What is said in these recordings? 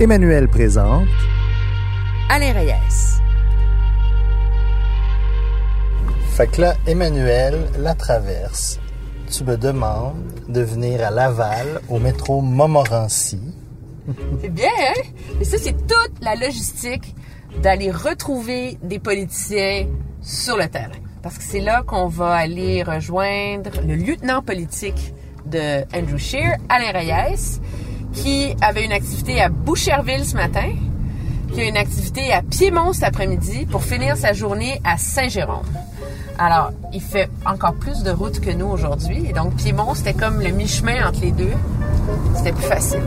Emmanuel présente Alain Reyes. Fait que là, Emmanuel la traverse. Tu me demandes de venir à Laval, au métro Montmorency. C'est bien, hein? Et ça, c'est toute la logistique d'aller retrouver des politiciens sur le terrain. Parce que c'est là qu'on va aller rejoindre le lieutenant politique de Andrew Scheer, Alain Reyes, qui avait une activité à Boucherville ce matin, qui a une activité à Piémont cet après-midi pour finir sa journée à Saint-Jérôme. Alors, il fait encore plus de route que nous aujourd'hui. Et donc, Piémont, c'était comme le mi-chemin entre les deux. C'était plus facile.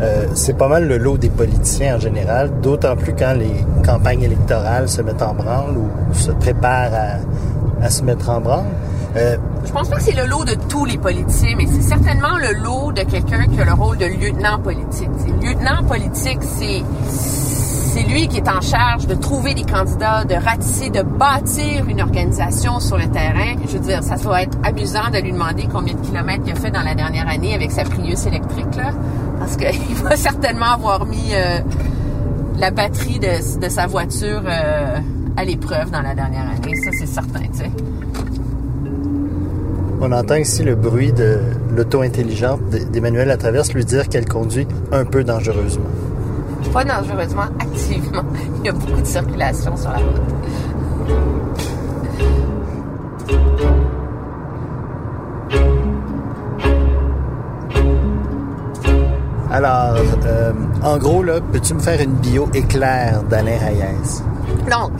Euh, c'est pas mal le lot des politiciens en général, d'autant plus quand les campagnes électorales se mettent en branle ou se préparent à, à se mettre en branle. Euh, Je pense pas que c'est le lot de tous les politiciens, mais c'est certainement le lot de quelqu'un qui a le rôle de lieutenant politique. T'sais, lieutenant politique, c'est c'est lui qui est en charge de trouver des candidats, de ratisser, de bâtir une organisation sur le terrain. Je veux dire, ça va être amusant de lui demander combien de kilomètres il a fait dans la dernière année avec sa Prius électrique, là. Parce qu'il va certainement avoir mis euh, la batterie de, de sa voiture euh, à l'épreuve dans la dernière année. Ça, c'est certain, tu sais. on entend ici le bruit de l'auto intelligente d'Emmanuel à traverse lui dire qu'elle conduit un peu dangereusement. Pas dangereusement, activement. Il y a beaucoup de circulation sur la route. Alors, euh, en gros, là, peux-tu me faire une bio éclair d'Alain Reyes? Donc,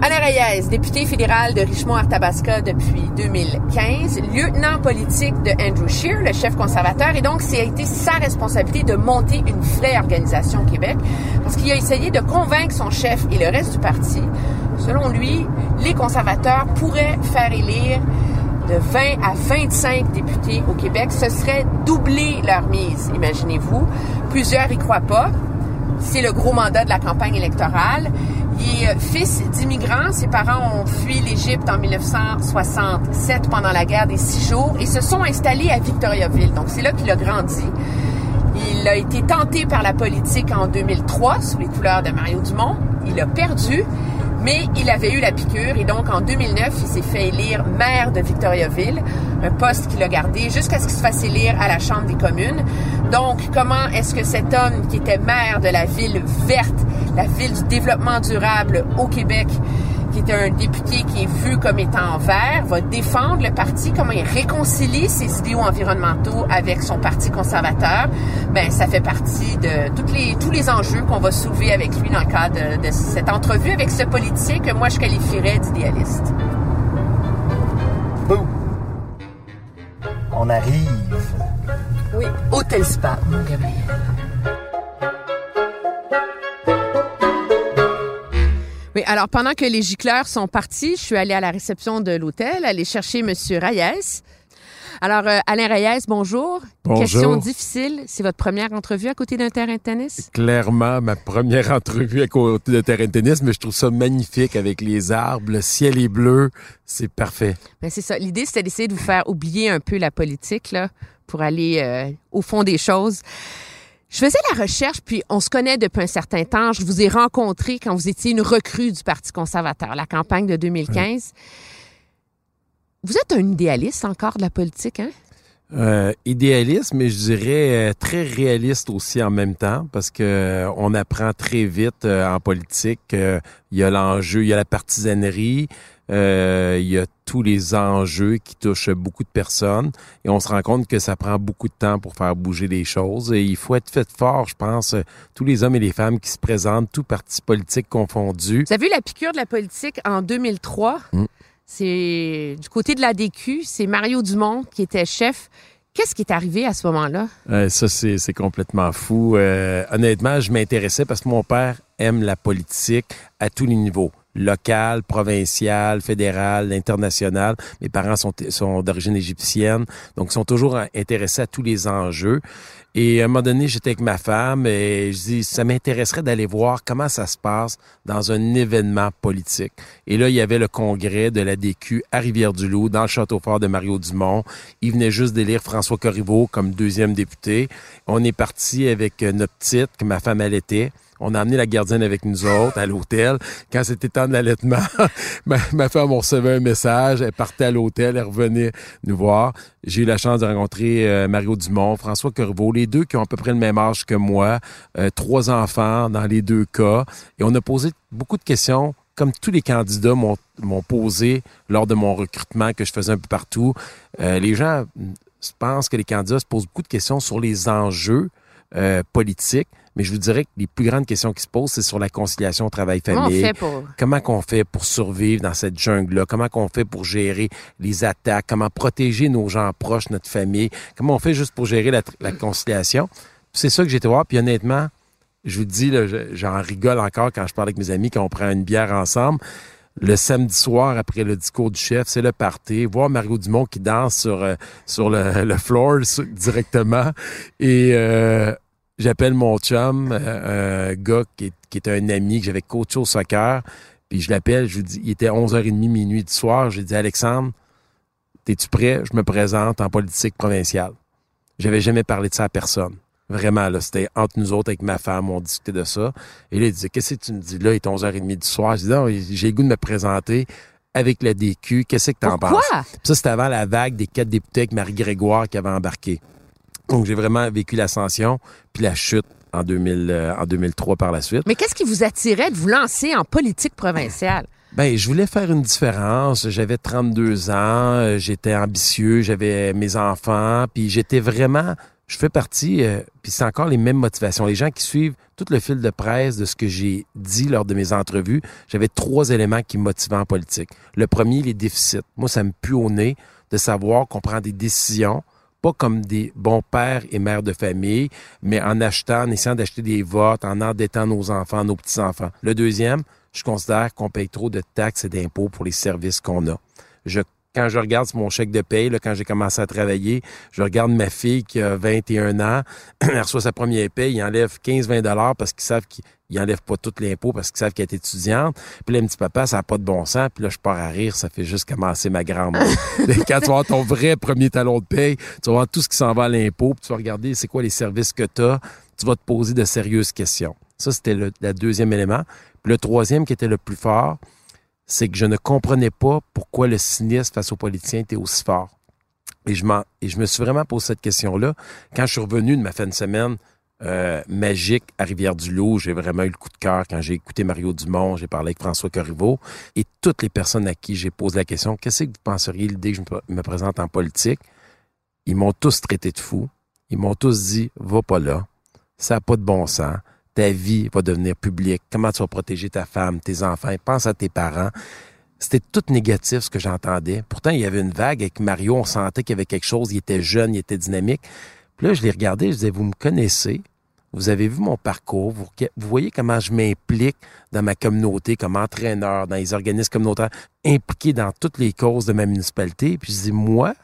Alain Reyes, député fédéral de Richmond-Arthabasca depuis 2015, lieutenant politique de Andrew Scheer, le chef conservateur, et donc a été sa responsabilité de monter une vraie organisation au Québec, parce qu'il a essayé de convaincre son chef et le reste du parti. Selon lui, les conservateurs pourraient faire élire de 20 à 25 députés au Québec. Ce serait doubler leur mise, imaginez-vous. Plusieurs y croient pas. C'est le gros mandat de la campagne électorale. Il est fils d'immigrants. Ses parents ont fui l'Égypte en 1967 pendant la guerre des six jours et se sont installés à Victoriaville. Donc, c'est là qu'il a grandi. Il a été tenté par la politique en 2003 sous les couleurs de Mario Dumont. Il a perdu, mais il avait eu la piqûre et donc en 2009, il s'est fait élire maire de Victoriaville, un poste qu'il a gardé jusqu'à ce qu'il se fasse élire à la Chambre des communes. Donc, comment est-ce que cet homme qui était maire de la ville verte, la ville du développement durable au Québec, qui était un député qui est vu comme étant vert, va défendre le parti, comment il réconcilie ses idéaux environnementaux avec son parti conservateur, ben ça fait partie de toutes les, tous les enjeux qu'on va soulever avec lui dans le cadre de, de cette entrevue avec ce politicien que moi je qualifierais d'idéaliste. On arrive. Oui, Hôtel Spa, mon Gabriel. Alors pendant que les gicleurs sont partis, je suis allée à la réception de l'hôtel, aller chercher M. Reyes. Alors, euh, Alain Reyes, bonjour. Bonjour. Question difficile. C'est votre première entrevue à côté d'un terrain de tennis? Clairement, ma première entrevue à côté de terrain de tennis, mais je trouve ça magnifique avec les arbres, le ciel est bleu, c'est parfait. Ben, c'est ça. L'idée, c'était d'essayer de vous faire oublier un peu la politique, là, pour aller euh, au fond des choses. Je faisais la recherche, puis on se connaît depuis un certain temps. Je vous ai rencontré quand vous étiez une recrue du Parti conservateur, la campagne de 2015. Vous êtes un idéaliste encore de la politique, hein? Euh, idéaliste, mais je dirais euh, très réaliste aussi en même temps, parce que euh, on apprend très vite euh, en politique. Il y a l'enjeu, il y a la partisanerie, euh, il y a tous les enjeux qui touchent beaucoup de personnes, et on se rend compte que ça prend beaucoup de temps pour faire bouger les choses. Et il faut être fait fort, je pense, tous les hommes et les femmes qui se présentent, tous partis politiques confondus. Vous avez vu la piqûre de la politique en 2003? Mm. C'est du côté de la DQ, c'est Mario Dumont qui était chef. Qu'est-ce qui est arrivé à ce moment-là? Euh, ça, c'est c'est complètement fou. Euh, honnêtement, je m'intéressais parce que mon père aime la politique à tous les niveaux. Local, provincial, fédéral, international. Mes parents sont, sont d'origine égyptienne, donc sont toujours intéressés à tous les enjeux. Et à un moment donné, j'étais avec ma femme et je dis, ça m'intéresserait d'aller voir comment ça se passe dans un événement politique. Et là, il y avait le congrès de la DQ à Rivière-du-Loup, dans le château fort de Mario Dumont. Il venait juste d'élire François Corriveau comme deuxième député. On est parti avec notre petite, que ma femme allaitait. On a amené la gardienne avec nous autres à l'hôtel. Quand c'était temps de l'allaitement, ma, femme, on recevait un message. Elle partait à l'hôtel, elle revenait nous voir. J'ai eu la chance de rencontrer euh, Mario Dumont, François Corriveau, les deux qui ont à peu près le même âge que moi, euh, trois enfants dans les deux cas. Et on a posé beaucoup de questions comme tous les candidats m'ont posé lors de mon recrutement que je faisais un peu partout. Euh, les gens pensent que les candidats se posent beaucoup de questions sur les enjeux politiques, mais je vous dirais que les plus grandes questions qui se posent, c'est sur la conciliation on travail-famille. pour... Comment qu'on fait pour survivre dans cette jungle-là? Comment qu'on fait pour gérer les attaques? Comment protéger nos gens proches, notre famille? Comment on fait juste pour gérer la, la conciliation? C'est ça que j'ai été voir. Puis honnêtement, je vous dis, j'en rigole encore quand je parle avec mes amis, quand on prend une bière ensemble. Le samedi soir, après le discours du chef, c'est le party. Voir Mario Dumont qui danse sur, euh, sur le, le floor sur- directement. Et euh, j'appelle mon chum, euh, un gars qui est, qui est un ami que j'avais coaché au soccer. Puis je l'appelle, je lui dis, il était 11h30, minuit du soir. J'ai dit, Alexandre, es-tu prêt? Je me présente en politique provinciale. J'avais jamais parlé de ça à personne. Vraiment, là, c'était entre nous autres avec ma femme, on discutait de ça. Et là, il disait, qu'est-ce que tu me dis? Là? Il est 11h30 du soir. Je dis, non, j'ai le goût de me présenter avec la DQ. Qu'est-ce que t'en penses? Puis ça, c'était avant la vague des quatre députés avec Marie Grégoire qui avait embarqué. Donc, j'ai vraiment vécu l'ascension puis la chute en, 2000, euh, en 2003 par la suite. Mais qu'est-ce qui vous attirait de vous lancer en politique provinciale? Ben, je voulais faire une différence. J'avais 32 ans, euh, j'étais ambitieux, j'avais mes enfants, puis j'étais vraiment, je fais partie, euh, puis c'est encore les mêmes motivations. Les gens qui suivent tout le fil de presse de ce que j'ai dit lors de mes entrevues, j'avais trois éléments qui me motivaient en politique. Le premier, les déficits. Moi, ça me pue au nez de savoir qu'on prend des décisions pas comme des bons pères et mères de famille, mais en achetant, en essayant d'acheter des votes, en endettant nos enfants, nos petits-enfants. Le deuxième, je considère qu'on paye trop de taxes et d'impôts pour les services qu'on a. Quand je regarde mon chèque de paye, là, quand j'ai commencé à travailler, je regarde ma fille qui a 21 ans, elle reçoit sa première paye, il enlève 15-20 dollars parce qu'ils savent qu'ils n'enlèvent pas tout l'impôt parce qu'ils savent qu'elle est étudiante. Puis là, un petit papa, ça n'a pas de bon sens. Puis là, je pars à rire, ça fait juste commencer ma grand-mère. quand tu vas avoir ton vrai premier talon de paye, tu vas voir tout ce qui s'en va à l'impôt, puis tu vas regarder c'est quoi les services que tu as, tu vas te poser de sérieuses questions. Ça, c'était le, le deuxième élément. Puis le troisième qui était le plus fort, c'est que je ne comprenais pas pourquoi le cynisme face aux politiciens était aussi fort. Et je, m'en- et je me suis vraiment posé cette question-là. Quand je suis revenu de ma fin de semaine euh, magique à Rivière-du-Loup, j'ai vraiment eu le coup de cœur quand j'ai écouté Mario Dumont, j'ai parlé avec François Corriveau et toutes les personnes à qui j'ai posé la question, qu'est-ce que vous penseriez l'idée que je me- présente en politique? Ils m'ont tous traité de fou. Ils m'ont tous dit, va pas là. Ça n'a pas de bon sens. Ta vie va devenir publique. Comment tu vas protéger ta femme, tes enfants? Pense à tes parents. C'était tout négatif ce que j'entendais. Pourtant, il y avait une vague avec Mario. On sentait qu'il y avait quelque chose. Il était jeune, il était dynamique. Puis là, je l'ai regardé. Je disais, vous me connaissez. Vous avez vu mon parcours. Vous, vous voyez comment je m'implique dans ma communauté comme entraîneur, dans les organismes communautaires, impliqué dans toutes les causes de ma municipalité. Puis je dis, moi,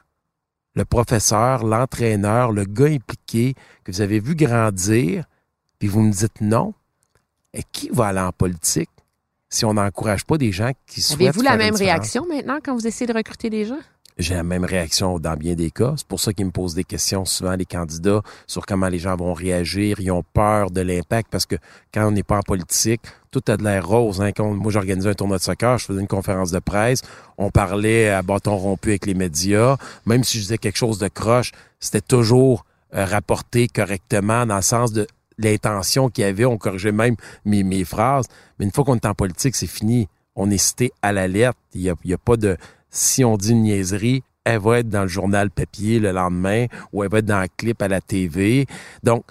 le professeur, l'entraîneur, le gars impliqué que vous avez vu grandir, puis vous me dites non, et qui va aller en politique si on n'encourage pas des gens qui souhaitent Avez-vous la même différence? réaction maintenant quand vous essayez de recruter des gens? J'ai la même réaction dans bien des cas. C'est pour ça qu'ils me posent des questions souvent, les candidats, sur comment les gens vont réagir. Ils ont peur de l'impact parce que quand on n'est pas en politique, tout a de l'air rose. Hein. Moi, j'organisais un tournoi de soccer, je faisais une conférence de presse, on parlait à bâton rompu avec les médias. Même si je disais quelque chose de croche, c'était toujours euh, rapporté correctement dans le sens de l'intention qu'il y avait. On corrigeait même mes, mes phrases. Mais une fois qu'on est en politique, c'est fini. On est cité à la lettre. Il n'y a, a pas de si on dit une niaiserie, elle va être dans le journal papier le lendemain ou elle va être dans un clip à la TV. Donc,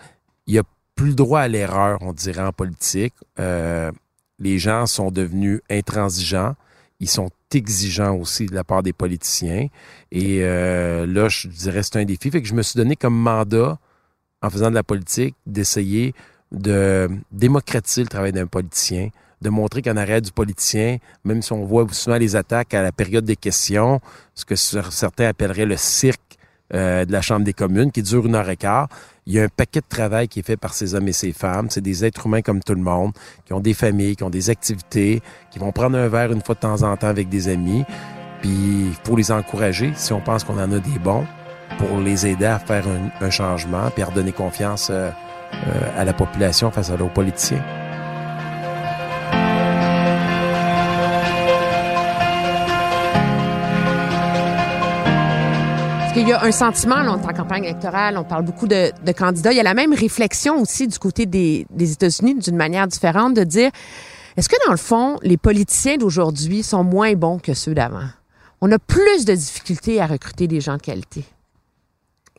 il n'y a plus le droit à l'erreur, on dirait, en politique. Euh, les gens sont devenus intransigeants. Ils sont exigeants aussi de la part des politiciens. Et euh, là, je dirais c'est un défi. Fait que je me suis donné comme mandat, en faisant de la politique, d'essayer de démocratiser le travail d'un politicien, de montrer qu'en arrière du politicien, même si on voit souvent les attaques à la période des questions, ce que certains appelleraient le cirque euh, de la Chambre des communes, qui dure une heure et quart, il y a un paquet de travail qui est fait par ces hommes et ces femmes. C'est des êtres humains comme tout le monde, qui ont des familles, qui ont des activités, qui vont prendre un verre une fois de temps en temps avec des amis. Puis faut les encourager si on pense qu'on en a des bons pour les aider à faire un, changement puis à redonner confiance euh, euh, à la population face à nos politiciens. Il y a un sentiment, là, en campagne électorale, on parle beaucoup de, candidats. Il y a la même réflexion aussi du côté des, États-Unis d'une manière différente de dire, est-ce que dans le fond, les politiciens d'aujourd'hui sont moins bons que ceux d'avant? On a plus de difficultés à recruter des gens de qualité.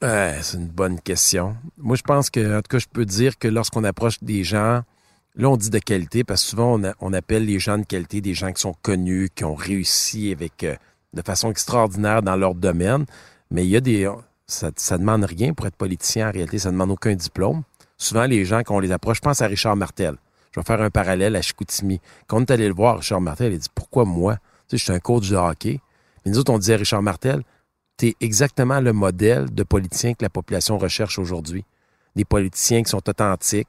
c'est une bonne question. Moi, je pense que, en tout cas, je peux dire que lorsqu'on approche des gens, là, on dit de qualité parce que souvent, on, appelle les gens de qualité des gens qui sont connus, qui ont réussi avec, euh, de façon extraordinaire dans leur domaine. Mais il y a des. Ça, ça demande rien pour être politicien en réalité, ça demande aucun diplôme. Souvent, les gens, quand on les approche, je pense à Richard Martel. Je vais faire un parallèle à Chicoutimi. Quand on est allé le voir, Richard Martel, il dit Pourquoi moi Tu sais, je suis un coach de hockey. Mais nous autres, on disait à Richard Martel Tu es exactement le modèle de politicien que la population recherche aujourd'hui. Des politiciens qui sont authentiques,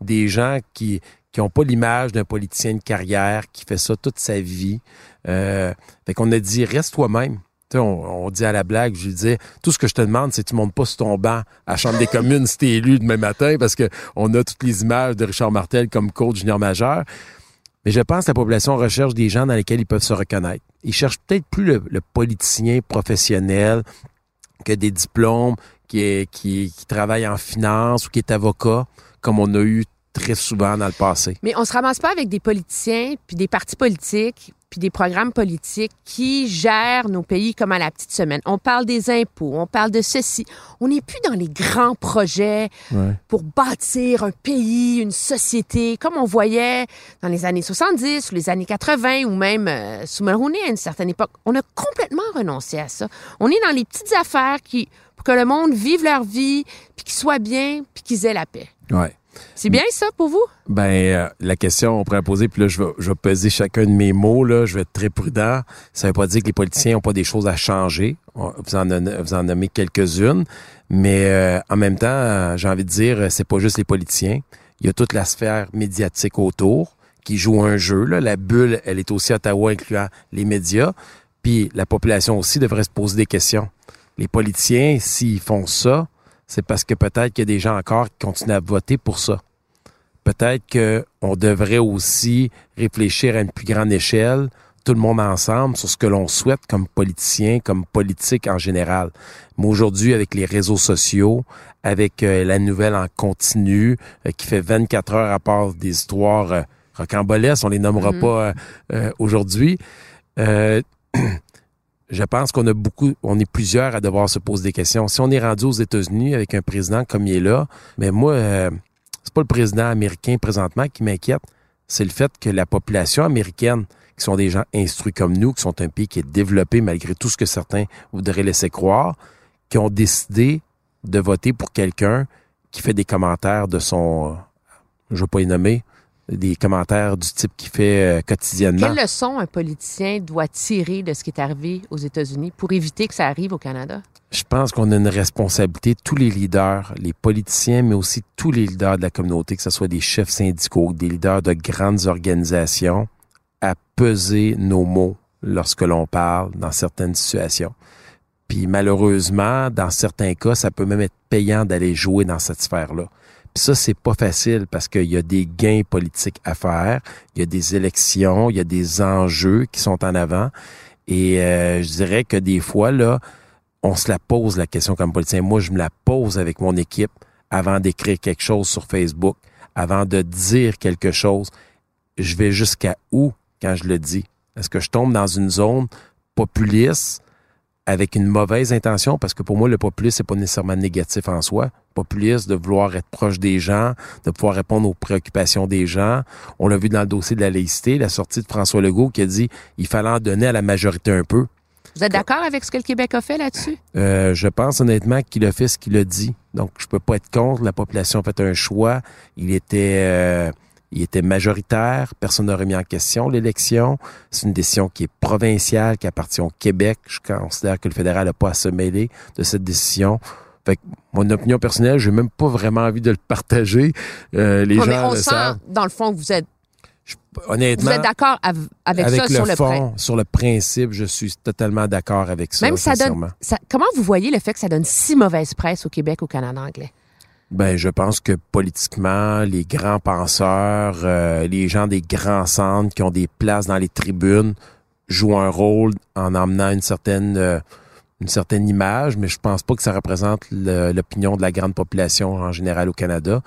des gens qui qui n'ont pas l'image d'un politicien de carrière qui fait ça toute sa vie. Euh, fait qu'on a dit Reste toi-même on, dit à la blague, je lui disais, tout ce que je te demande, c'est que tu montes pas sur ton banc à la Chambre des communes si tu es élu demain matin, parce qu'on a toutes les images de Richard Martel comme coach junior majeur. Mais je pense que la population recherche des gens dans lesquels ils peuvent se reconnaître. Ils cherchent peut-être plus le, politicien professionnel que des diplômes, qui, qui, qui travaille en finance ou qui est avocat, comme on a eu très souvent dans le passé. Mais on se ramasse pas avec des politiciens puis des partis politiques puis des programmes politiques qui gèrent nos pays comme à la petite semaine. On parle des impôts, on parle de ceci. On n'est plus dans les grands projets pour bâtir un pays, une société, comme on voyait dans les années 70 ou les années 80 ou même euh, sous Mulroney à une certaine époque. On a complètement renoncé à ça. On est dans les petites affaires qui, pour que le monde vive leur vie, puis qu'ils soient bien, puis qu'ils aient la paix. Ouais. C'est bien ça pour vous? Ben, euh, la question, on pourrait poser, puis là, je vais, je vais peser chacun de mes mots, là. Je vais être très prudent. Ça veut pas dire que les politiciens n'ont pas des choses à changer. Vous en, vous en nommez quelques-unes. Mais euh, en même temps, euh, j'ai envie de dire, c'est pas juste les politiciens. Il y a toute la sphère médiatique autour qui joue un jeu. Là. La bulle, elle est aussi à Ottawa, incluant les médias. Puis la population aussi devrait se poser des questions. Les politiciens, s'ils font ça, c'est parce que peut-être qu'il y a des gens encore qui continuent à voter pour ça. Peut-être qu'on devrait aussi réfléchir à une plus grande échelle, tout le monde ensemble, sur ce que l'on souhaite comme politicien, comme politique en général. Mais aujourd'hui, avec les réseaux sociaux, avec euh, la nouvelle en continu, euh, qui fait 24 heures à part des histoires euh, rocambolesques, on les nommera mm-hmm. pas aujourd'hui, je pense qu'on a beaucoup, on est plusieurs à devoir se poser des questions. Si on est rendu aux États-Unis avec un président comme il est là, mais moi, euh, c'est pas le président américain présentement qui m'inquiète, c'est le fait que la population américaine, qui sont des gens instruits comme nous, qui sont un pays qui est développé malgré tout ce que certains voudraient laisser croire, qui ont décidé de voter pour quelqu'un qui fait des commentaires de son, je veux pas y nommer, des commentaires du type qui fait euh, quotidiennement. Quelle leçon un politicien doit tirer de ce qui est arrivé aux États-Unis pour éviter que ça arrive au Canada? Je pense qu'on a une responsabilité, tous les leaders, les politiciens, mais aussi tous les leaders de la communauté, que ce soit des chefs syndicaux, des leaders de grandes organisations, à peser nos mots lorsque l'on parle dans certaines situations. Puis malheureusement, dans certains cas, ça peut même être payant d'aller jouer dans cette sphère-là. Puis ça, c'est pas facile parce qu'il y a des gains politiques à faire, il y a des élections, il y a des enjeux qui sont en avant. Et euh, je dirais que des fois, là, on se la pose la question comme politicien. Moi, je me la pose avec mon équipe avant d'écrire quelque chose sur Facebook, avant de dire quelque chose. Je vais jusqu'à où quand je le dis? Est-ce que je tombe dans une zone populiste avec une mauvaise intention? Parce que pour moi, le populisme, c'est pas nécessairement négatif en soi. Populiste, de vouloir être proche des gens, de pouvoir répondre aux préoccupations des gens. On l'a vu dans le dossier de la laïcité, la sortie de François Legault qui a dit il fallait en donner à la majorité un peu. Vous êtes d'accord avec ce que le Québec a fait là-dessus? Euh, je pense honnêtement qu'il a fait ce qu'il a dit. Donc, je peux pas être contre. La population a fait un choix. Il était, euh, il était majoritaire. Personne n'a remis en question l'élection. C'est une décision qui est provinciale, qui appartient au Québec. Je considère que le fédéral n'a pas à se mêler de cette décision. Fait que mon opinion personnelle, j'ai même pas vraiment envie de le partager. Euh, les Ouais, gens mais on le sent, savent. dans le fond, que vous êtes, Je- honnêtement, vous êtes d'accord av- avec, avec ça le sur le fond, sur le principe, je suis totalement d'accord avec ça. Même ça donne. ça- comment vous voyez le fait que ça donne si mauvaise presse au Québec, au Canada anglais? Ben, je pense que politiquement, les grands penseurs, euh, les gens des grands centres qui ont des places dans les tribunes jouent un rôle en emmenant une certaine euh, une certaine image, mais je pense pas que ça représente l'opinion de la grande population en général au Canada.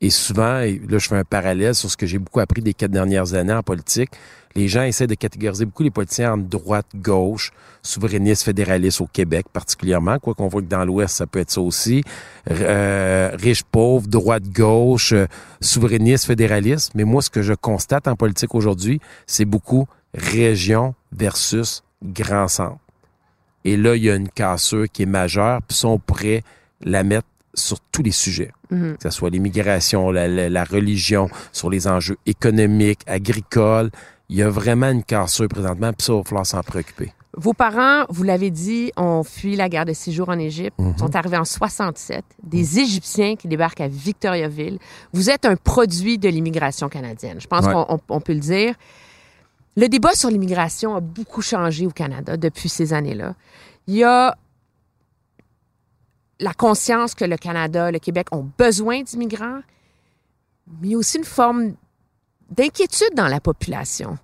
Et souvent, et là, je fais un parallèle sur ce que j'ai beaucoup appris des quatre dernières années en politique. Les gens essaient de catégoriser beaucoup les politiciens en droite, gauche, souverainistes, fédéralistes au Québec particulièrement, quoi qu'on voit que dans l'Ouest, ça peut être ça aussi. Euh, riche, pauvre, droite, gauche, euh, souverainiste, fédéraliste. Mais moi, ce que je constate en politique aujourd'hui, c'est beaucoup région versus grand centre. Et là, il y a une cassure qui est majeure, puis on pourrait la mettre sur tous les sujets, Mhm. que ce soit l'immigration, la, la- la religion, sur les enjeux économiques, agricoles. Il y a vraiment une cassure présentement, puis ça, il va falloir s'en préoccuper. Vos parents, vous l'avez dit, ont fui la guerre de six jours en Égypte, sont arrivés en 67, des Égyptiens qui débarquent à Victoriaville. Vous êtes un produit de l'immigration canadienne. Je pense Ouais. qu'on on- on peut le dire. Le débat sur l'immigration a beaucoup changé au Canada depuis ces années-là. Il y a la conscience que le Canada, le Québec ont besoin d'immigrants, mais aussi une forme d'inquiétude dans la population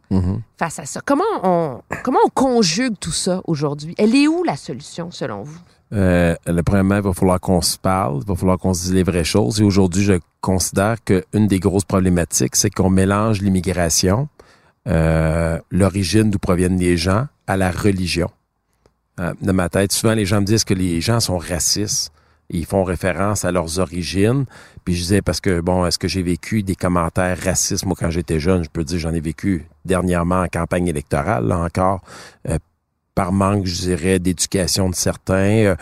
face à ça. Comment on, comment on conjugue tout ça aujourd'hui? Elle est où la solution, selon vous? Euh, le premièrement, il va falloir qu'on se parle, il va falloir qu'on se dise les vraies choses. Et aujourd'hui, je considère qu'une des grosses problématiques, c'est qu'on mélange l'immigration, euh, l'origine d'où proviennent les gens, à la religion. Euh, dans ma tête, souvent, les gens me disent que les gens sont racistes. Ils font référence à leurs origines. Puis je disais, parce que, bon, est-ce que j'ai vécu des commentaires racistes, moi, quand j'étais jeune? Je peux dire, j'en ai vécu dernièrement en campagne électorale, là encore, euh, par manque, je dirais, d'éducation de certains, euh,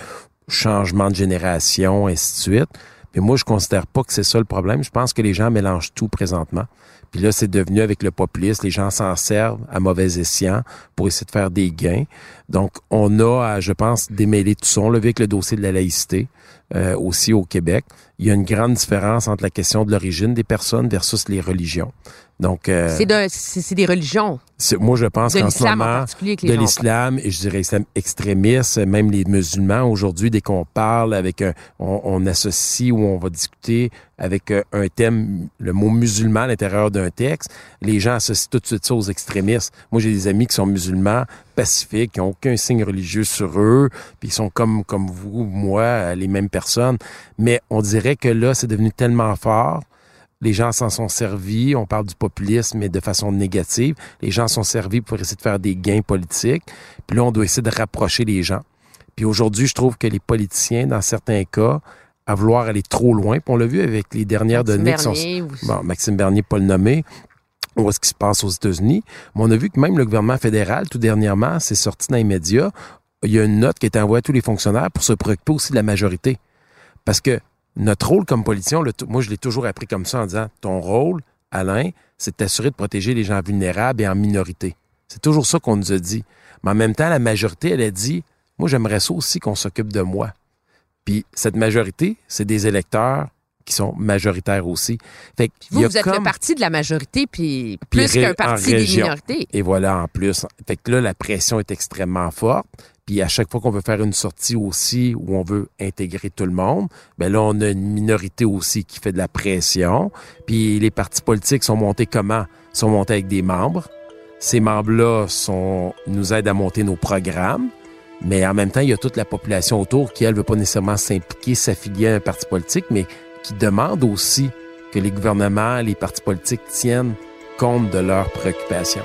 changement de génération, ainsi de suite. Mais moi, je considère pas que c'est ça le problème. Je pense que les gens mélangent tout présentement. Puis là, c'est devenu avec le populisme, les gens s'en servent à mauvais escient pour essayer de faire des gains. Donc, on a, je pense, démêler tout ça. On avec le dossier de la laïcité, euh, aussi au Québec. Il y a une grande différence entre la question de l'origine des personnes versus les religions. Donc, euh, C'est de- c'est c'est des religions, moi, je pense qu'en ce moment, de l'islam et je dirais islam extrémiste, même les musulmans aujourd'hui, dès qu'on parle avec un, on, on associe ou on va discuter avec euh, un thème, le mot musulman à l'intérieur d'un texte, les gens associent tout de suite ça aux extrémistes. Moi, j'ai des amis qui sont musulmans, pacifiques, qui n'ont aucun signe religieux sur eux, puis ils sont comme comme vous, moi, les mêmes personnes. Mais on dirait que là, c'est devenu tellement fort les gens s'en sont servis. On parle du populisme, mais de façon négative. Les gens sont servis pour essayer de faire des gains politiques. Puis là, on doit essayer de rapprocher les gens. Puis aujourd'hui, je trouve que les politiciens, dans certains cas, à vouloir aller trop loin, puis on l'a vu avec les dernières Maxime données qui sont... Bernier, ou- Bon, Maxime Bernier, pas le nommé. On voit ce qui se passe aux États-Unis? Mais on a vu que même le gouvernement fédéral, tout dernièrement, c'est sorti dans les médias. Il y a une note qui a été envoyée à tous les fonctionnaires pour se préoccuper aussi de la majorité. Parce que notre rôle comme politicien, le- moi, je l'ai toujours appris comme ça en disant ton rôle, Alain, c'est de t'assurer de protéger les gens vulnérables et en minorité. C'est toujours ça qu'on nous a dit. Mais en même temps, la majorité, elle a dit moi, j'aimerais ça aussi qu'on s'occupe de moi. Puis cette majorité, c'est des électeurs qui sont majoritaires aussi. Fait qu'il Vous, y a vous êtes le comme- parti de la majorité, puis Puis plus qu'un parti des minorités. Et voilà, en plus. Fait que là, la pression est extrêmement forte. Puis à chaque fois qu'on veut faire une sortie aussi où on veut intégrer tout le monde, ben là on a une minorité aussi qui fait de la pression. Puis les partis politiques sont montés comment? Sont montés avec des membres. Ces membres-là sont nous aident à monter nos programmes. Mais en même temps, il y a toute la population autour qui, elle, veut pas nécessairement s'impliquer, s'affilier à un parti politique, mais qui demande aussi que les gouvernements, les partis politiques tiennent compte de leurs préoccupations.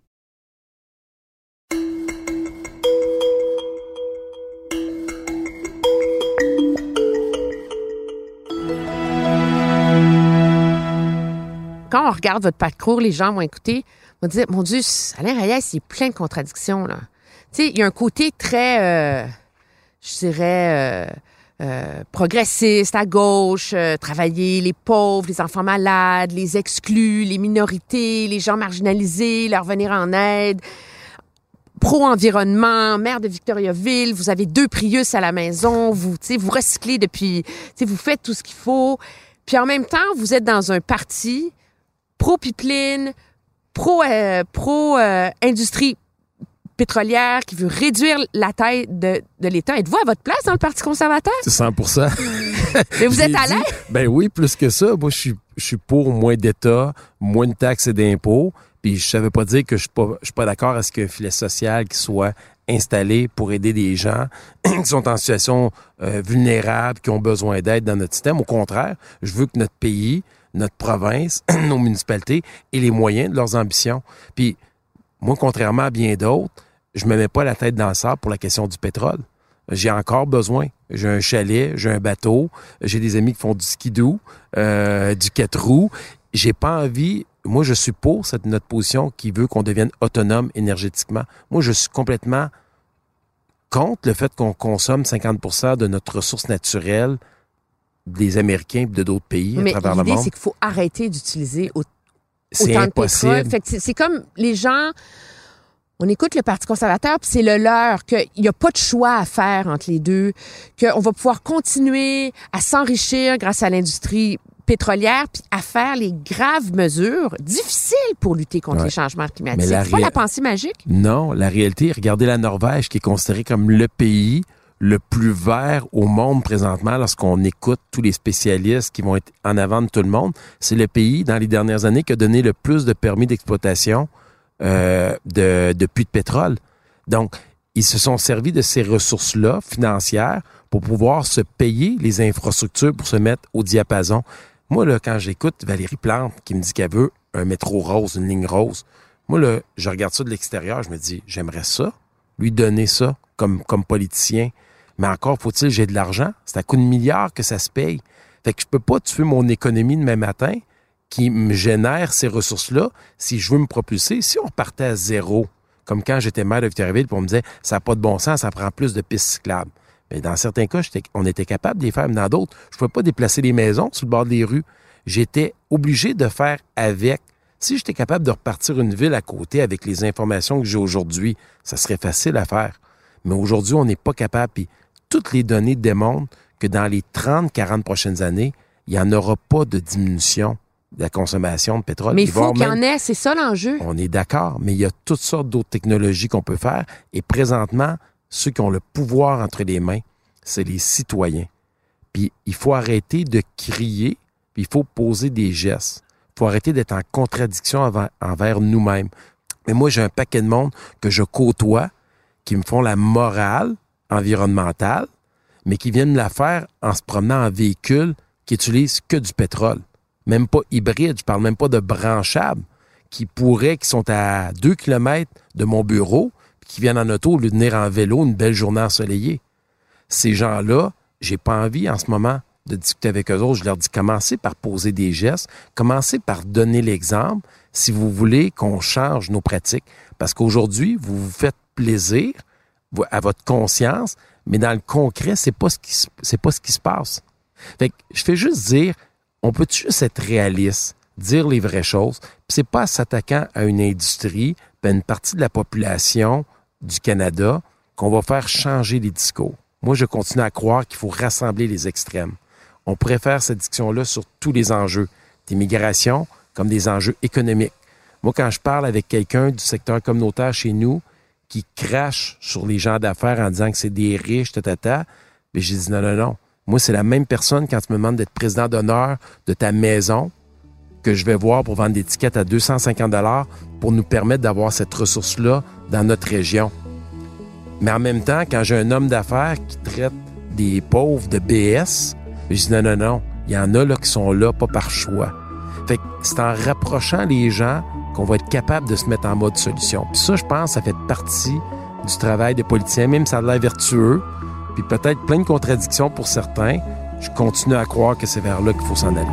Quand on regarde votre parcours, les gens vont écouter, vont dire, mon Dieu, Alain Reyes, il est plein de contradictions, là. Tu sais, il y a un côté très, euh, je dirais, euh, euh, progressiste, à gauche, euh, travailler les pauvres, les enfants malades, les exclus, les minorités, les gens marginalisés, leur venir en aide. Pro-environnement, maire de Victoriaville, vous avez deux Prius à la maison, vous, vous recyclez depuis, vous faites tout ce qu'il faut. Puis en même temps, vous êtes dans un parti pro-pipeline, pro, euh, pro euh, industrie pétrolière qui veut réduire la taille de, de l'État. Êtes-vous à votre place dans le Parti conservateur? C'est 100% Mais vous êtes à l'aise? Ben oui, plus que ça. Moi, je suis, je suis pour moins d'État, moins de taxes et d'impôts. Puis je savais pas dire que je suis pas, je suis pas d'accord à ce qu'un filet social qui soit installé pour aider des gens qui sont en situation euh, vulnérable, qui ont besoin d'aide dans notre système. Au contraire, je veux que notre pays, notre province, nos municipalités aient les moyens de leurs ambitions. Puis moi, contrairement à bien d'autres, je me mets pas la tête dans le sable pour la question du pétrole. J'ai encore besoin. J'ai un chalet, j'ai un bateau, j'ai des amis qui font du skidoo, euh, du quatre roues. J'ai pas envie. Moi, je suis pour cette notre position qui veut qu'on devienne autonome énergétiquement. Moi, je suis complètement contre le fait qu'on consomme 50% de notre ressource naturelle des Américains et de d'autres pays Mais à travers le l'idée, monde. c'est qu'il faut arrêter d'utiliser autant de pétrole. C'est- c'est comme les gens. On écoute le Parti conservateur, puis c'est le leur, qu'il n'y a pas de choix à faire entre les deux, qu'on va pouvoir continuer à s'enrichir grâce à l'industrie pétrolière, puis à faire les graves mesures difficiles pour lutter contre Ouais. les changements climatiques. C'est pas la pensée magique? Non, la réalité, regardez la Norvège qui est considérée comme le pays le plus vert au monde présentement lorsqu'on écoute tous les spécialistes qui vont être en avant de tout le monde. C'est le pays dans les dernières années qui a donné le plus de permis d'exploitation euh, de, puits de pétrole. Donc, ils se sont servis de ces ressources-là financières pour pouvoir se payer les infrastructures pour se mettre au diapason. Moi, là, quand j'écoute Valérie Plante qui me dit qu'elle veut un métro rose, une ligne rose, moi, là, je regarde ça de l'extérieur, je me dis, j'aimerais ça, lui donner ça comme, comme politicien. Mais encore faut-il j'ai de l'argent. C'est à coup de milliards que ça se paye. Fait que je peux pas tuer mon économie demain matin qui me génère ces ressources-là si je veux me propulser. Si on repartait à zéro, comme quand j'étais maire de Victoriaville, puis on me disait, ça n'a pas de bon sens, ça prend plus de pistes cyclables. Mais dans certains cas, on était capable de les faire, mais dans d'autres, je ne pouvais pas déplacer les maisons sur le bord des rues. J'étais obligé de faire avec. Si j'étais capable de repartir une ville à côté avec les informations que j'ai aujourd'hui, ça serait facile à faire. Mais aujourd'hui, on n'est pas capable. Toutes les données démontrent que dans les 30-40 prochaines années, il n'y en aura pas de diminution de la consommation de pétrole. Mais il faut qu'il y en ait, c'est ça l'enjeu. on est d'accord, mais il y a toutes sortes d'autres technologies qu'on peut faire. Et présentement, ceux qui ont le pouvoir entre les mains, c'est les citoyens. Puis il faut arrêter de crier, puis il faut poser des gestes. Il faut arrêter d'être en contradiction envers, envers nous-mêmes. Mais moi, j'ai un paquet de monde que je côtoie, qui me font la morale environnementale, mais qui viennent la faire en se promenant en véhicule qui utilise que du pétrole. Même pas hybride, je parle même pas de branchable, qui pourraient, qui sont à deux kilomètres de mon bureau, qui viennent en auto au lieu venir en vélo une belle journée ensoleillée. Ces gens-là, j'ai pas envie en ce moment de discuter avec eux autres, je leur dis commencez par poser des gestes, commencez par donner l'exemple si vous voulez qu'on change nos pratiques. Parce qu'aujourd'hui, vous vous faites plaisir à votre conscience, mais dans le concret, c'est pas ce qui pas ce qui se passe. Fait que je fais juste dire, on peut juste être réaliste, dire les vraies choses. C'est pas s'attaquant à une industrie, à une partie de la population du Canada qu'on va faire changer les discours. Moi, je continue à croire qu'il faut rassembler les extrêmes. On préfère cette discussion-là sur tous les enjeux d'immigration comme des enjeux économiques. Moi, quand je parle avec quelqu'un du secteur communautaire chez nous qui crache sur les gens d'affaires en disant que c'est des riches, tata, mais j'ai dit non, non, non. Moi, c'est la même personne quand tu me demandes d'être président d'honneur de ta maison que je vais voir pour vendre des tickets à 250 dollars pour nous permettre d'avoir cette ressource-là dans notre région. Mais en même temps, quand j'ai un homme d'affaires qui traite des pauvres de BS, je dis non, non, non. Il y en a là qui sont là, pas par choix. Fait que c'est en rapprochant les gens qu'on va être capable de se mettre en mode solution. Puis ça, je pense, ça fait partie du travail des politiciens, même ça a l'air vertueux, puis peut-être plein de contradictions pour certains. Je continue à croire que c'est vers là qu'il faut s'en aller.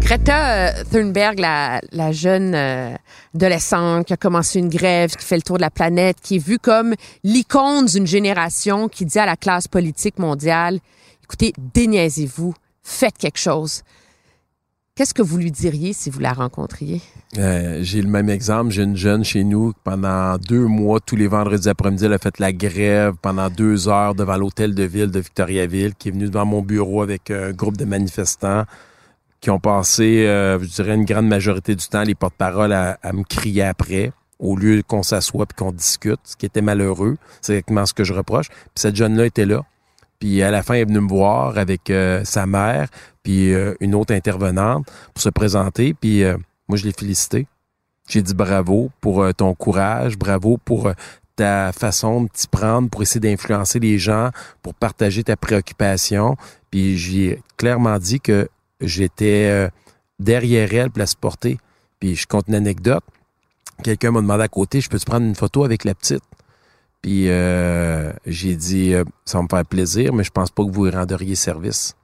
Greta euh, Thunberg, la, la jeune euh, adolescente qui a commencé une grève, qui fait le tour de la planète, qui est vue comme l'icône d'une génération qui dit à la classe politique mondiale, écoutez, déniaisez-vous, faites quelque chose. Qu'est-ce que vous lui diriez si vous la rencontriez? Euh, j'ai le même exemple. J'ai une jeune chez nous pendant deux mois, tous les vendredis après-midi, elle a fait la grève pendant deux heures devant l'hôtel de ville de Victoriaville, qui est venue devant mon bureau avec un groupe de manifestants qui ont passé, euh, je dirais, une grande majorité du temps, les porte-paroles à, me crier après, au lieu qu'on s'assoie puis qu'on discute, ce qui était malheureux. C'est exactement ce que je reproche. Puis cette jeune-là était là. Puis à la fin, elle est venue me voir avec euh, sa mère, puis euh, une autre intervenante pour se présenter. Puis moi, je l'ai félicité. J'ai dit bravo pour ton courage, bravo pour ta façon de t'y prendre pour essayer d'influencer les gens, pour partager ta préoccupation. Puis j'ai clairement dit que j'étais euh, derrière elle pour la supporter. Puis je compte une anecdote. Quelqu'un m'a demandé à côté, je peux te prendre une photo avec la petite? Puis euh, j'ai dit, euh, ça va me faire plaisir, mais je pense pas que vous lui renderiez service.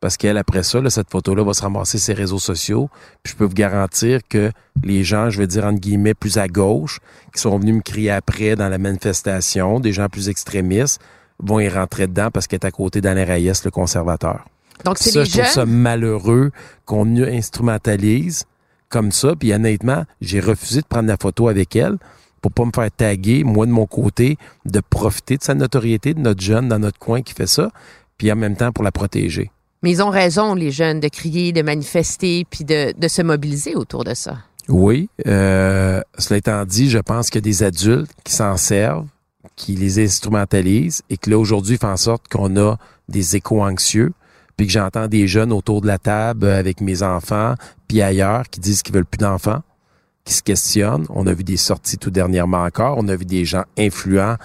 Parce qu'elle, après ça, cette photo-là va se ramasser ses réseaux sociaux. Puis je peux vous garantir que les gens, je vais dire entre guillemets, plus à gauche, qui sont venus me crier après dans la manifestation, des gens plus extrémistes, vont y rentrer dedans parce qu'elle est à côté d'Alain Reyes, le conservateur. Donc, c'est ça, les je trouve jeunes? ça malheureux qu'on instrumentalise comme ça. Puis honnêtement, j'ai refusé de prendre la photo avec elle pour pas me faire taguer, moi de mon côté, de profiter de sa notoriété, de notre jeune dans notre coin qui fait ça, puis en même temps pour la protéger. Mais ils ont raison, les jeunes, de crier, de manifester, puis de, de se mobiliser autour de ça. Oui. Euh, cela étant dit, je pense qu'il y a des adultes qui s'en servent, qui les instrumentalisent et que là, aujourd'hui, font en sorte qu'on a des échos anxieux puis que j'entends des jeunes autour de la table euh, avec mes enfants, puis ailleurs, qui disent qu'ils veulent plus d'enfants, se questionnent. On a vu des sorties tout dernièrement encore. On a vu des gens influents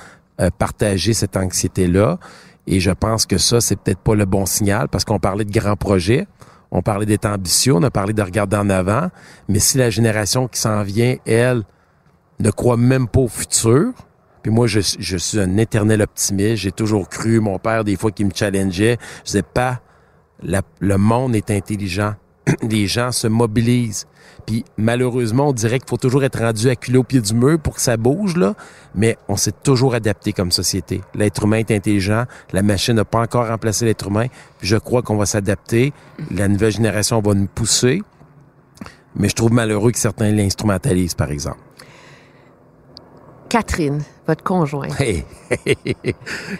euh, partager cette anxiété-là. Et je pense que ça, c'est peut-être pas le bon signal parce qu'on parlait de grands projets. On parlait d'être ambitieux, on a parlé de regarder en avant. Mais si la génération qui s'en vient, elle, ne croit même pas au futur, puis moi, je, je suis un éternel optimiste. J'ai toujours cru, mon père, des fois, qui me challengeait, je disais pas, le monde est intelligent. Les gens se mobilisent. Puis malheureusement, on dirait qu'il faut toujours être rendu acculé au pied du mur pour que ça bouge, là. Mais on s'est toujours adapté comme société. L'être humain est intelligent. La machine n'a pas encore remplacé l'être humain. Puis je crois qu'on va s'adapter. La nouvelle génération va nous pousser. Mais je trouve malheureux que certains l'instrumentalisent, par exemple. Catherine, votre conjointe. Hey,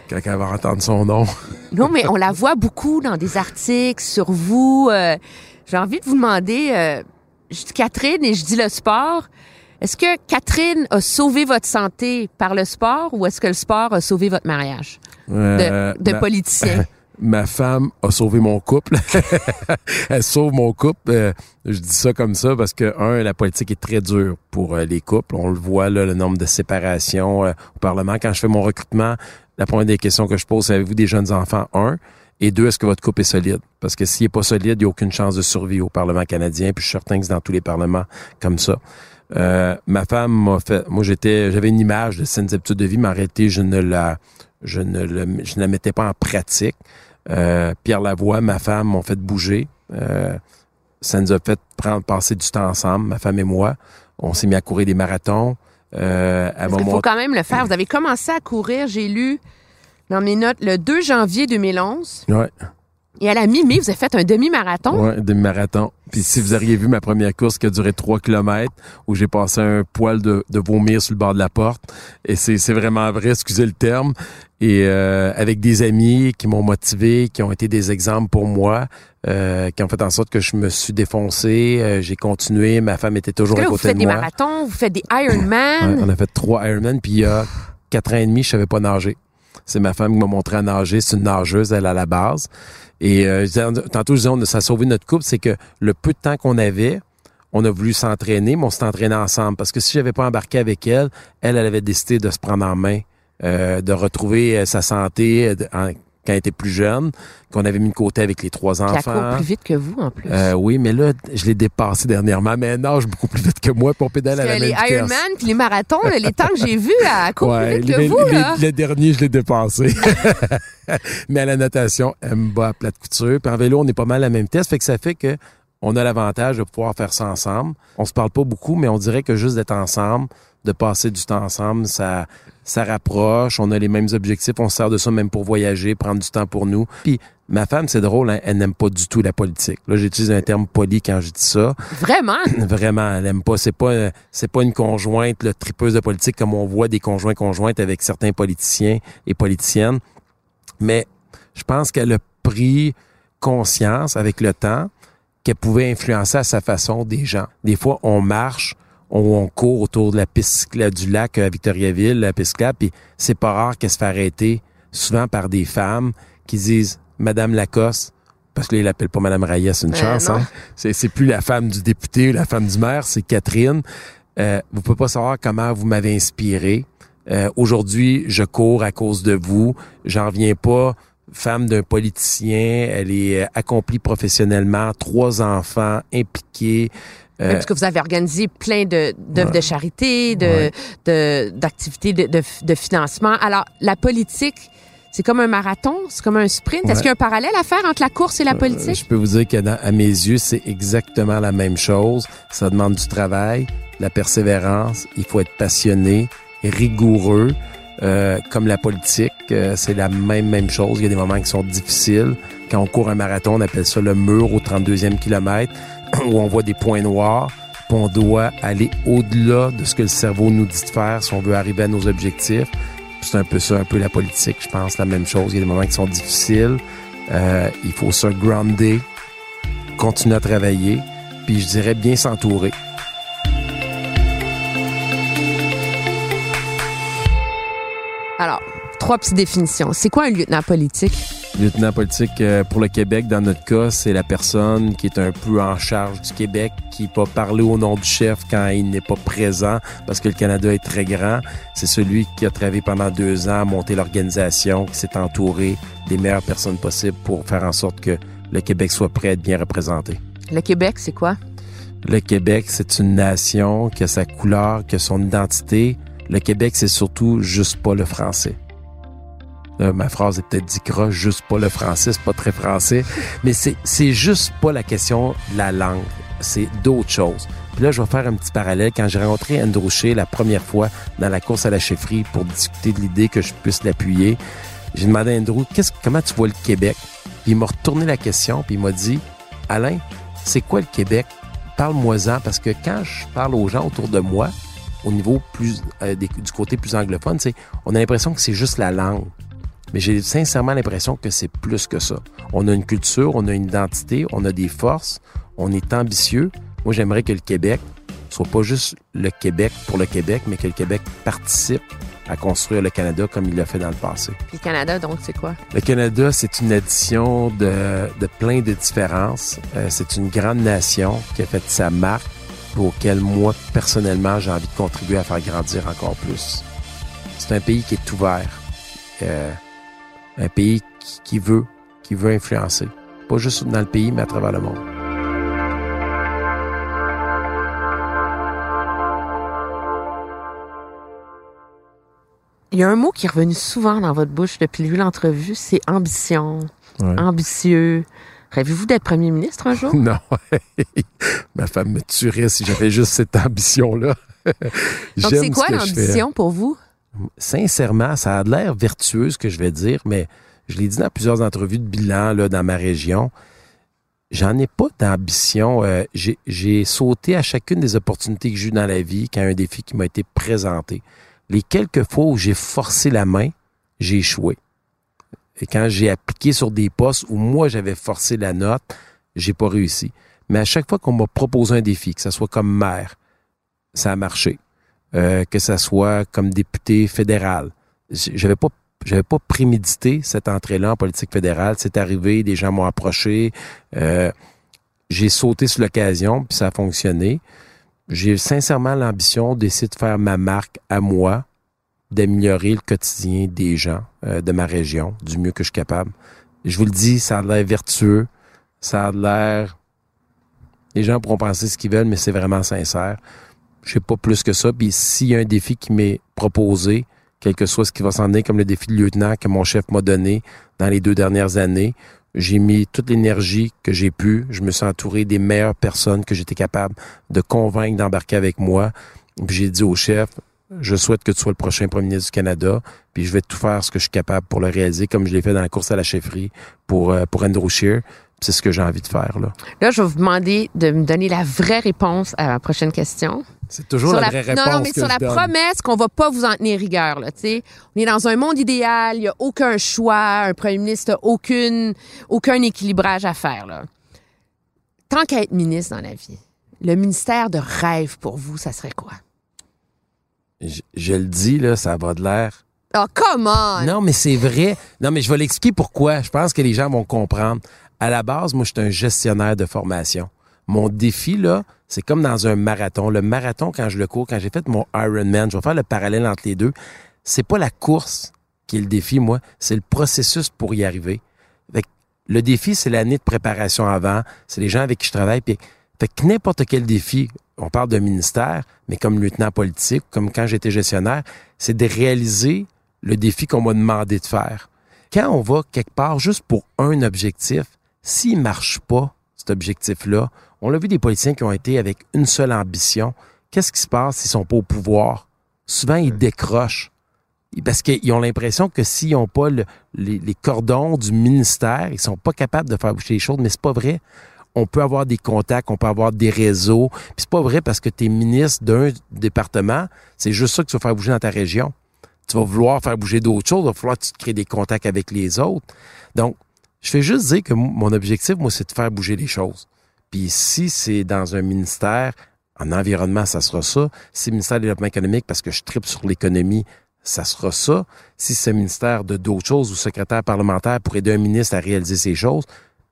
quand elle va entendre son nom. Non, mais on la voit beaucoup dans des articles sur vous. Euh, J'ai envie de vous demander, euh, je dis Catherine et je dis le sport. Est-ce que Catherine a sauvé votre santé par le sport ou est-ce que le sport a sauvé votre mariage? De, Euh, de ma- politicien? ma femme a sauvé mon couple. Elle sauve mon couple. Euh, je dis ça comme ça parce que, un, la politique est très dure pour euh, les couples. On le voit, là, le nombre de séparations au Parlement. Quand je fais mon recrutement, la première des questions que je pose, c'est avez-vous des jeunes enfants? Un. Et deux, est-ce que votre couple est solide? Parce que s'il n'est pas solide, il n'y a aucune chance de survie au Parlement canadien. Puis je suis certain que c'est dans tous les parlements comme ça. Euh, ma femme m'a fait. Moi, j'étais, j'avais une image de saines habitudes de vie, mais en réalité, je ne la, je ne, le, je ne la mettais pas en pratique. Euh, Pierre Lavoie, ma femme, m'ont fait bouger. Euh, ça nous a fait prendre, passer du temps ensemble, ma femme et moi. On s'est mis à courir des marathons. Euh, à Il faut quand même le faire. Vous avez commencé à courir, j'ai lu dans mes notes, le 2 janvier 2011. Ouais. Et à la mi-mai, vous avez fait un demi-marathon. Oui, un demi-marathon. Puis si vous auriez vu ma première course qui a duré 3 km, où j'ai passé un poil de, de, vomir sur le bord de la porte, et c'est vraiment vrai, excusez le terme, et euh, avec des amis qui m'ont motivé, qui ont été des exemples pour moi, euh, qui ont fait en sorte que je me suis défoncé, euh, j'ai continué, ma femme était toujours à côté de moi. Vous faites des marathons, vous faites des Ironman. Ouais, on a fait trois Ironman, puis il y a quatre ans et demi, je savais pas nager. C'est ma femme qui m'a montré à nager. C'est une nageuse, elle, à la base. Et euh, tantôt, je disais, on, ça a sauvé notre couple, c'est que le peu de temps qu'on avait, on a voulu s'entraîner, mais on s'est entraîné ensemble. Parce que si j'avais pas embarqué avec elle, elle, elle avait décidé de se prendre en main, euh, de retrouver euh, sa santé euh, quand elle était plus jeune, qu'on avait mis de côté avec les trois enfants. Puis elle court plus vite que vous, en plus. Euh, oui, mais là, je l'ai dépassé dernièrement. Mais elle nage beaucoup plus vite que moi, pour pédale à la même Les Ironman, puis les marathons, les temps que j'ai vus, elle court ouais, plus vite les, que vous, là. Le dernier, je l'ai dépassé. mais à la natation, elle me bat à plate couture. Puis en vélo, on est pas mal à la même vitesse. Fait que ça fait que on a l'avantage de pouvoir faire ça ensemble. On se parle pas beaucoup, mais on dirait que juste d'être ensemble, de passer du temps ensemble, ça, ça rapproche. On a les mêmes objectifs. On se sert de ça même pour voyager, prendre du temps pour nous. Puis ma femme, c'est drôle, hein, elle n'aime pas du tout la politique. Là, j'utilise un terme poli quand je dis ça. Vraiment? Vraiment, elle aime pas. C'est pas, c'est pas une conjointe, le tripeuse de politique comme on voit des conjoints conjointes avec certains politiciens et politiciennes. Mais je pense qu'elle a pris conscience avec le temps qu'elle pouvait influencer à sa façon des gens. Des fois, on marche, on, on court autour de la piste du lac à Victoriaville, la piste cyclable, puis c'est pas rare qu'elle se fait arrêter, souvent par des femmes qui disent Madame Lacoste, parce que là, il l'appelle pas Madame Reyes, c'est une Euh, chance, non. hein? C'est, plus la femme du député ou la femme du maire, c'est Catherine. Euh, vous pouvez pas savoir comment vous m'avez inspiré. Euh, aujourd'hui, je cours à cause de vous. J'en reviens pas. Femme d'un politicien, elle est euh, accomplie professionnellement, trois enfants impliqués. Euh, Parce que vous avez organisé plein de, d'œuvres Ouais. de charité, de, Ouais. de, d'activités de, de, de financement. Alors, la politique, c'est comme un marathon, c'est comme un sprint. Est-ce qu'il y a un parallèle à faire entre la course et la politique? Je peux vous dire qu'à à mes yeux, c'est exactement la même chose. Ça demande du travail, de la persévérance. Il faut être passionné, rigoureux. Euh, comme la politique, euh, c'est la même même chose. Il y a des moments qui sont difficiles. Quand on court un marathon, on appelle ça le mur au 32e kilomètre, où on voit des points noirs. puis on doit aller au-delà de ce que le cerveau nous dit de faire si on veut arriver à nos objectifs. C'est un peu ça, un peu la politique, je pense, la même chose. Il y a des moments qui sont difficiles. Euh, il faut se grounder, continuer à travailler, puis je dirais bien s'entourer. Alors, trois petites définitions. C'est quoi un lieutenant politique? Lieutenant politique euh, pour le Québec, dans notre cas, c'est la personne qui est un peu en charge du Québec, qui peut parler au nom du chef quand il n'est pas présent, parce que le Canada est très grand. C'est celui qui a travaillé pendant deux ans à monter l'organisation, qui s'est entouré des meilleures personnes possibles pour faire en sorte que le Québec soit prêt à être bien représenté. Le Québec, c'est quoi? Le Québec, c'est une nation qui a sa couleur, qui a son identité. Le Québec, c'est surtout juste pas le français. Là, ma phrase est peut-être dit croche, juste pas le français, c'est pas très français, mais c'est c'est juste pas la question de la langue, c'est d'autres choses. Puis là, je vais faire un petit parallèle. Quand j'ai rencontré Andrew Shea la première fois dans la course à la chefferie pour discuter de l'idée que je puisse l'appuyer, j'ai demandé à Andrew, qu'est-ce, comment tu vois le Québec? Puis il m'a retourné la question, puis il m'a dit, Alain, c'est quoi le Québec? Parle-moi-en, parce que quand je parle aux gens autour de moi, au niveau plus euh, du côté plus anglophone, on a l'impression que c'est juste la langue. Mais j'ai sincèrement l'impression que c'est plus que ça. On a une culture, on a une identité, on a des forces, on est ambitieux. Moi, j'aimerais que le Québec soit pas juste le Québec pour le Québec, mais que le Québec participe à construire le Canada comme il l'a fait dans le passé. Puis le Canada, donc, c'est quoi? Le Canada, c'est une addition de, de plein de différences. Euh, c'est une grande nation qui a fait sa marque pour auquel moi, personnellement, j'ai envie de contribuer à faire grandir encore plus. C'est un pays qui est ouvert. Euh, un pays qui, veut, qui veut influencer. Pas juste dans le pays, mais à travers le monde. Il y a un mot qui est revenu souvent dans votre bouche depuis l'entrevue, c'est ambition, ambitieux. Rêvez-vous d'être premier ministre un jour? Non. Ma femme me tuerait si j'avais juste cette ambition-là. Donc, c'est quoi l'ambition pour vous? Sincèrement, ça a l'air vertueux ce que je vais dire, mais je l'ai dit dans plusieurs entrevues de bilan là, dans ma région. J'en ai pas d'ambition. Euh, j'ai- J'ai sauté à chacune des opportunités que j'ai eues dans la vie quand un défi qui m'a été présenté. Les quelques fois où j'ai forcé la main, j'ai échoué. Et quand j'ai appliqué sur des postes où moi j'avais forcé la note, j'ai pas réussi. Mais à chaque fois qu'on m'a proposé un défi, que ce soit comme maire, ça a marché. Euh, que ça soit comme député fédéral. J'avais pas j'avais pas prémédité cette entrée-là en politique fédérale. C'est arrivé, des gens m'ont approché. euh, j'ai sauté sur l'occasion, puis ça a fonctionné. J'ai sincèrement l'ambition d'essayer de faire ma marque à moi, d'améliorer le quotidien des gens euh, de ma région du mieux que je suis capable. Je vous le dis, ça a l'air vertueux, ça a l'air... Les gens pourront penser ce qu'ils veulent, mais c'est vraiment sincère. Je sais pas plus que ça. Puis s'il y a un défi qui m'est proposé, quel que soit ce qui va s'en aller, comme le défi de lieutenant que mon chef m'a donné dans les deux dernières années, j'ai mis toute l'énergie que j'ai pu. Je me suis entouré des meilleures personnes que j'étais capable de convaincre d'embarquer avec moi. Puis j'ai dit au chef, je souhaite que tu sois le prochain premier ministre du Canada, puis je vais tout faire ce que je suis capable pour le réaliser, comme je l'ai fait dans la course à la chefferie pour, euh, pour Andrew Scheer. C'est ce que j'ai envie de faire. là. Là, je vais vous demander de me donner la vraie réponse à la prochaine question. C'est toujours Sur la, la- vraie non, réponse non, mais que sur la donne. promesse qu'on va pas vous en tenir rigueur. Là, tu sais. on est dans un monde idéal, il n'y a aucun choix, un premier ministre n'a aucune, aucun équilibrage à faire. Là. Tant qu'à être ministre dans la vie, le ministère de rêve pour vous, ça serait quoi? Je, je le dis, là, ça va de l'air. Oh, come on! Non, mais c'est vrai. Non, mais je vais l'expliquer pourquoi. Je pense que les gens vont comprendre. À la base, moi, je suis un gestionnaire de formation. Mon défi, là, c'est comme dans un marathon. Le marathon, quand je le cours, quand j'ai fait mon Ironman, je vais faire le parallèle entre les deux. C'est pas la course qui est le défi, moi. C'est le processus pour y arriver. Fait le défi, c'est l'année de préparation avant. C'est les gens avec qui je travaille. Puis, fait que n'importe quel défi, on parle d'un ministère, mais comme lieutenant politique, comme quand j'étais gestionnaire, c'est de réaliser le défi qu'on m'a demandé de faire. Quand on va quelque part juste pour un objectif, s'il marche pas, cet objectif-là, on l'a vu des politiciens qui ont été avec une seule ambition. Qu'est-ce qui se passe s'ils sont pas au pouvoir? Souvent, ils décrochent. Parce qu'ils ont l'impression que s'ils n'ont pas le- les, les cordons du ministère, ils sont pas capables de faire bouger les choses, mais c'est pas vrai. On peut avoir des contacts, on peut avoir des réseaux. Puis c'est pas vrai parce que tu es ministre d'un département, c'est juste ça que tu vas faire bouger dans ta région tu vas vouloir faire bouger d'autres choses, il va falloir que tu te crées des contacts avec les autres. Donc, je fais juste dire que mon objectif, moi, c'est de faire bouger les choses. Puis si c'est dans un ministère, en environnement, ça sera ça. Si c'est ministère du développement économique, parce que je tripe sur l'économie, ça sera ça. Si c'est ministère de d'autres choses ou secrétaire parlementaire pour aider un ministre à réaliser ces choses,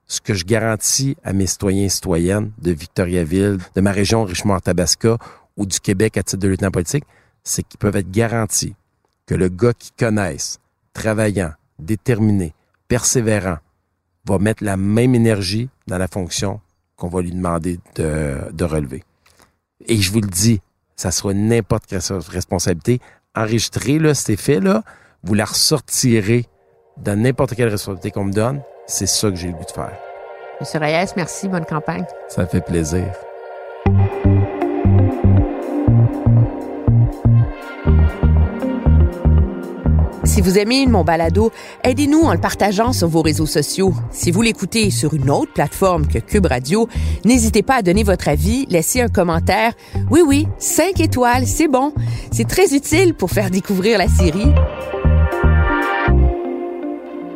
ce que je garantis à mes citoyens et citoyennes de Victoriaville, de ma région Richemont-Tabasca ou du Québec à titre de lieutenant politique, c'est qu'ils peuvent être garantis que le gars qui connaisse, travaillant, déterminé, persévérant, va mettre la même énergie dans la fonction qu'on va lui demander de, de relever. Et je vous le dis, ça sera n'importe quelle responsabilité. Enregistrez là, cet effet-là, vous la ressortirez dans n'importe quelle responsabilité qu'on me donne. C'est ça que j'ai le goût de faire. Monsieur Reyes, merci, bonne campagne. Ça fait plaisir. Si vous aimez mon balado, aidez-nous en le partageant sur vos réseaux sociaux. Si vous l'écoutez sur une autre plateforme que Cube Radio, n'hésitez pas à donner votre avis, laisser un commentaire. Oui, oui, cinq étoiles, c'est bon. C'est très utile pour faire découvrir la série.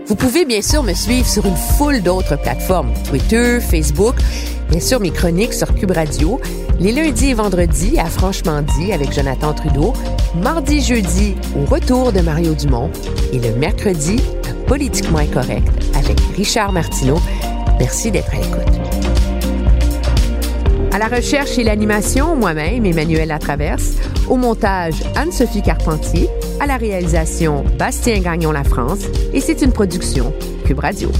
Vous pouvez bien sûr me suivre sur une foule d'autres plateformes, Twitter, Facebook, bien sûr mes chroniques sur Cube Radio, les lundis et vendredis à Franchement dit avec Jonathan Trudeau, mardi, jeudi au retour de Mario Dumont et le mercredi à Politiquement Incorrect avec Richard Martineau. Merci d'être à l'écoute. À la recherche et l'animation, moi-même, Emmanuel Latraverse. Au montage, Anne-Sophie Carpentier. À la réalisation, Bastien Gagnon La France. Et c'est une production Cube Radio.